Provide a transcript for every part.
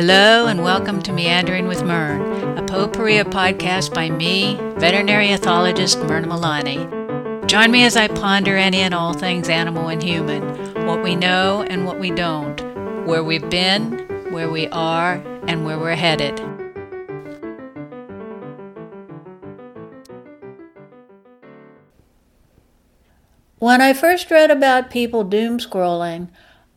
Hello and welcome to Meandering with Myrn, a potpourri podcast by me, veterinary ethologist Myrna Milani. Join me as I ponder any and all things animal and human, what we know and what we don't, where we've been, where we are, and where we're headed. When I first read about people doom scrolling,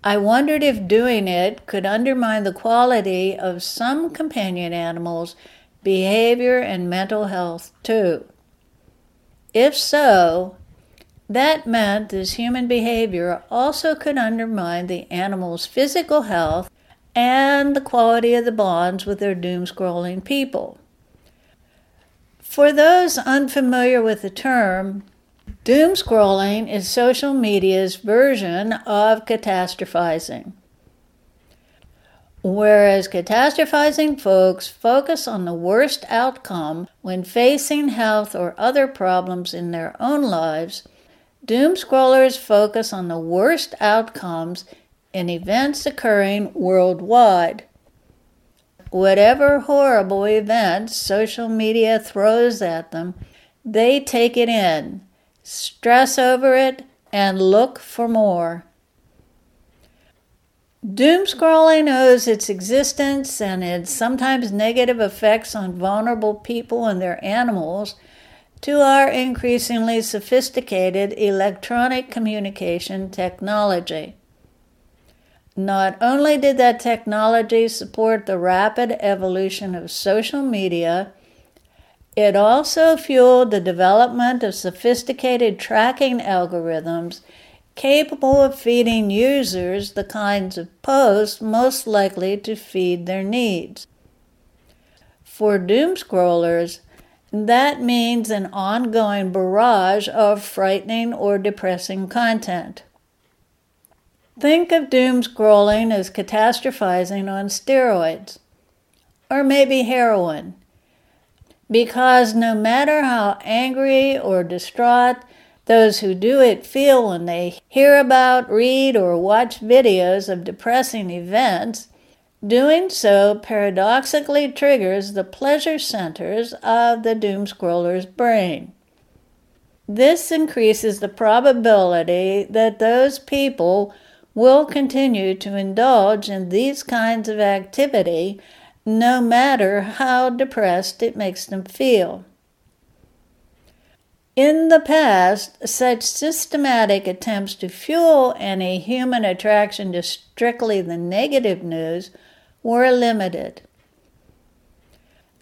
I wondered if doing it could undermine the quality of some companion animals' behavior and mental health too. If so, that meant this human behavior also could undermine the animal's physical health and the quality of the bonds with their doom scrolling people. For those unfamiliar with the term, Doom scrolling is social media's version of catastrophizing. Whereas catastrophizing folks focus on the worst outcome when facing health or other problems in their own lives, doom scrollers focus on the worst outcomes in events occurring worldwide. Whatever horrible events social media throws at them, they take it in stress over it, and look for more. Doom scrolling owes its existence and its sometimes negative effects on vulnerable people and their animals to our increasingly sophisticated electronic communication technology. Not only did that technology support the rapid evolution of social media it also fueled the development of sophisticated tracking algorithms capable of feeding users the kinds of posts most likely to feed their needs. For doom scrollers, that means an ongoing barrage of frightening or depressing content. Think of doom scrolling as catastrophizing on steroids, or maybe heroin because no matter how angry or distraught those who do it feel when they hear about, read, or watch videos of depressing events, doing so paradoxically triggers the pleasure centers of the doom scroller's brain. This increases the probability that those people will continue to indulge in these kinds of activity no matter how depressed it makes them feel. In the past, such systematic attempts to fuel any human attraction to strictly the negative news were limited.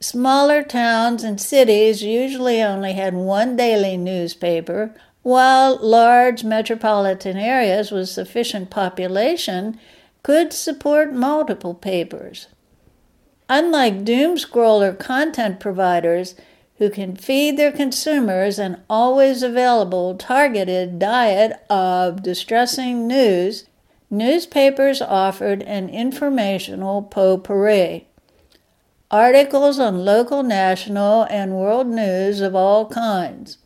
Smaller towns and cities usually only had one daily newspaper, while large metropolitan areas with sufficient population could support multiple papers. Unlike doom scroller content providers who can feed their consumers an always available targeted diet of distressing news, newspapers offered an informational potpourri. Articles on local, national, and world news of all kinds,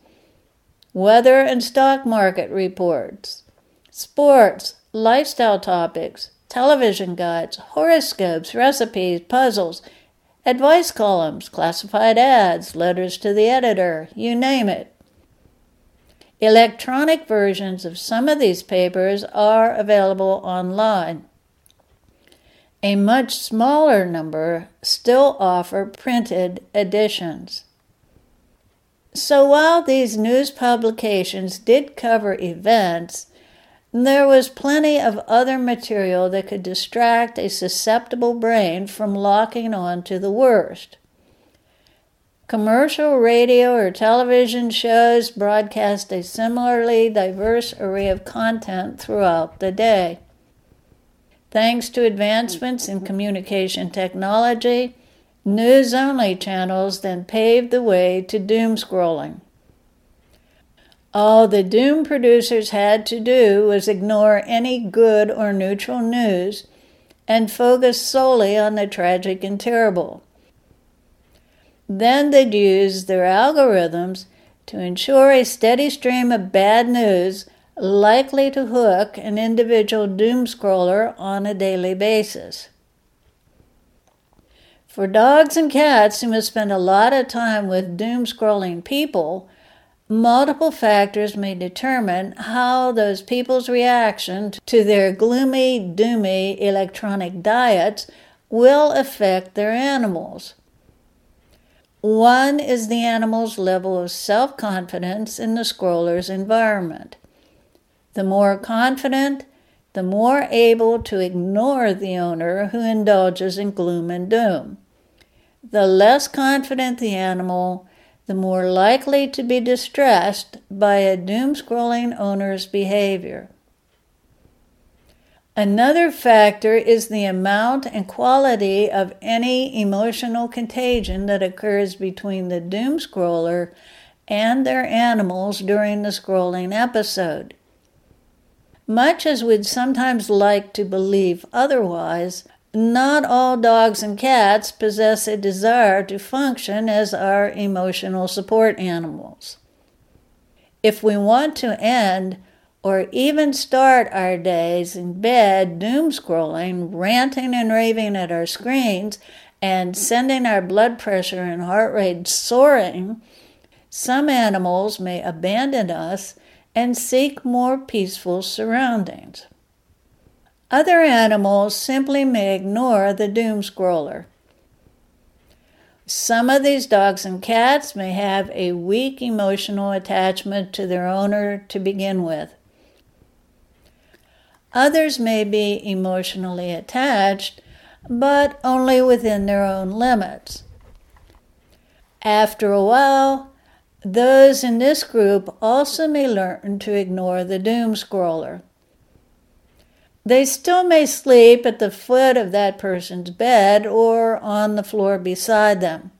weather and stock market reports, sports, lifestyle topics, television guides, horoscopes, recipes, puzzles, advice columns, classified ads, letters to the editor, you name it. Electronic versions of some of these papers are available online. A much smaller number still offer printed editions. So while these news publications did cover events, there was plenty of other material that could distract a susceptible brain from locking on to the worst. Commercial radio or television shows broadcast a similarly diverse array of content throughout the day. Thanks to advancements in communication technology, news only channels then paved the way to doom scrolling. All the Doom producers had to do was ignore any good or neutral news and focus solely on the tragic and terrible. Then they'd use their algorithms to ensure a steady stream of bad news likely to hook an individual doom scroller on a daily basis. For dogs and cats who must spend a lot of time with doom scrolling people, multiple factors may determine how those people's reaction to their gloomy, doomy electronic diets will affect their animals. One is the animal's level of self confidence in the scroller's environment. The more confident, the more able to ignore the owner who indulges in gloom and doom. The less confident the animal, the more likely to be distressed by a doom scrolling owner's behavior. Another factor is the amount and quality of any emotional contagion that occurs between the doom scroller and their animals during the scrolling episode. Much as we'd sometimes like to believe otherwise, not all dogs and cats possess a desire to function as our emotional support animals. If we want to end or even start our days in bed doom scrolling, ranting and raving at our screens, and sending our blood pressure and heart rate soaring, some animals may abandon us and seek more peaceful surroundings. Other animals simply may ignore the doom scroller. Some of these dogs and cats may have a weak emotional attachment to their owner to begin with. Others may be emotionally attached, but only within their own limits. After a while, those in this group also may learn to ignore the doom scroller. They still may sleep at the foot of that person's bed or on the floor beside them.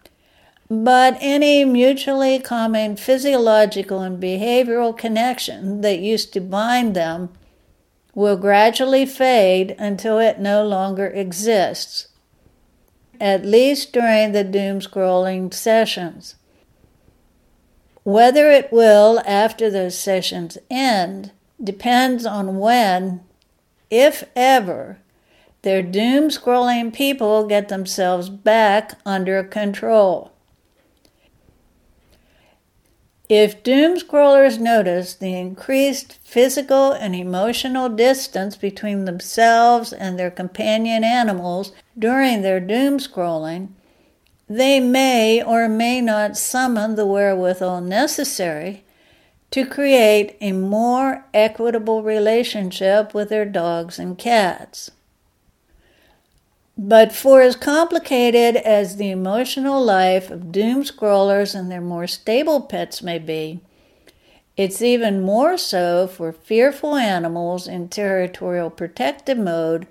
But any mutually common physiological and behavioral connection that used to bind them will gradually fade until it no longer exists, at least during the doom scrolling sessions. Whether it will after those sessions end depends on when, if ever, their doom scrolling people get themselves back under control. If doom scrollers notice the increased physical and emotional distance between themselves and their companion animals during their doom scrolling, they may or may not summon the wherewithal necessary to create a more equitable relationship with their dogs and cats. But for as complicated as the emotional life of doom scrollers and their more stable pets may be, it's even more so for fearful animals in territorial protective mode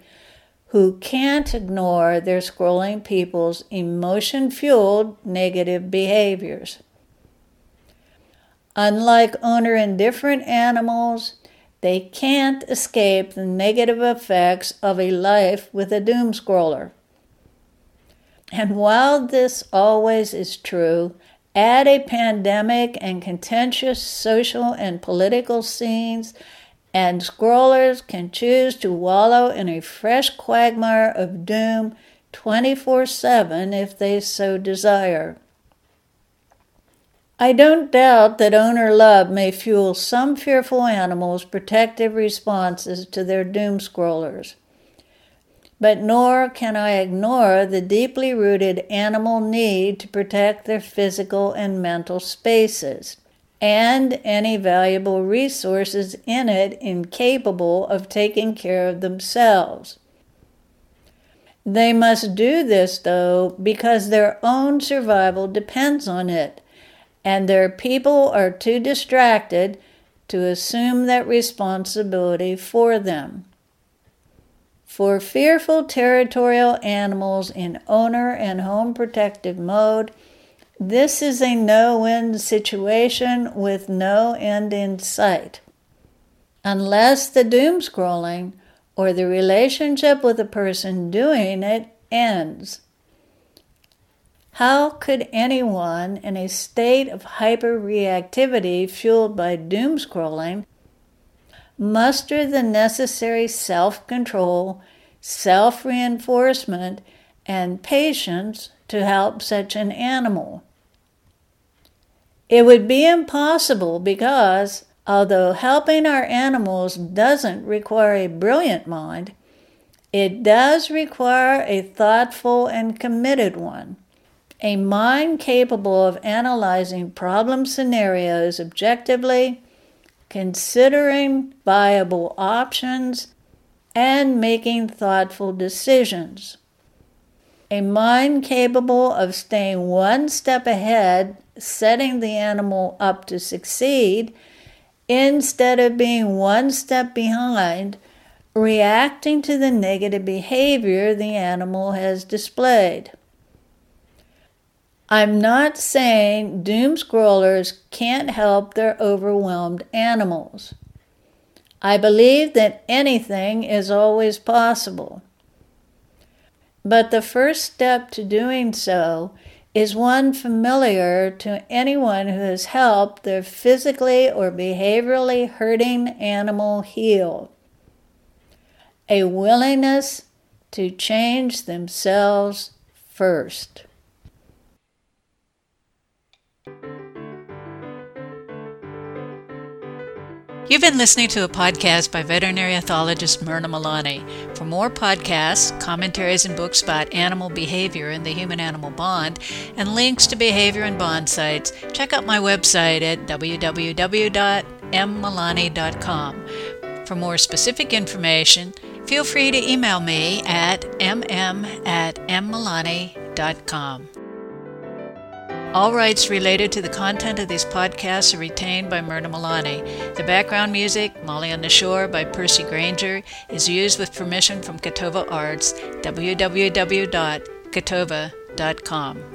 who can't ignore their scrolling people's emotion fueled negative behaviors. Unlike owner indifferent animals, they can't escape the negative effects of a life with a doom scroller. And while this always is true, add a pandemic and contentious social and political scenes, and scrollers can choose to wallow in a fresh quagmire of doom 24 7 if they so desire. I don't doubt that owner love may fuel some fearful animals' protective responses to their doom scrollers. But nor can I ignore the deeply rooted animal need to protect their physical and mental spaces, and any valuable resources in it incapable of taking care of themselves. They must do this, though, because their own survival depends on it and their people are too distracted to assume that responsibility for them. For fearful territorial animals in owner and home protective mode, this is a no win situation with no end in sight. Unless the doom scrolling or the relationship with the person doing it ends. How could anyone in a state of hyperreactivity fueled by doom scrolling muster the necessary self control, self reinforcement, and patience to help such an animal. It would be impossible because, although helping our animals doesn't require a brilliant mind, it does require a thoughtful and committed one. A mind capable of analyzing problem scenarios objectively, considering viable options, and making thoughtful decisions. A mind capable of staying one step ahead, setting the animal up to succeed, instead of being one step behind, reacting to the negative behavior the animal has displayed. I'm not saying doom scrollers can't help their overwhelmed animals. I believe that anything is always possible. But the first step to doing so is one familiar to anyone who has helped their physically or behaviorally hurting animal heal a willingness to change themselves first. You've been listening to a podcast by veterinary ethologist Myrna Milani. For more podcasts, commentaries, and books about animal behavior and the human animal bond, and links to behavior and bond sites, check out my website at www.mmilani.com. For more specific information, feel free to email me at mm at mmilani.com. All rights related to the content of these podcasts are retained by Myrna Milani. The background music, Molly on the Shore by Percy Grainger, is used with permission from Catova Arts, www.catova.com.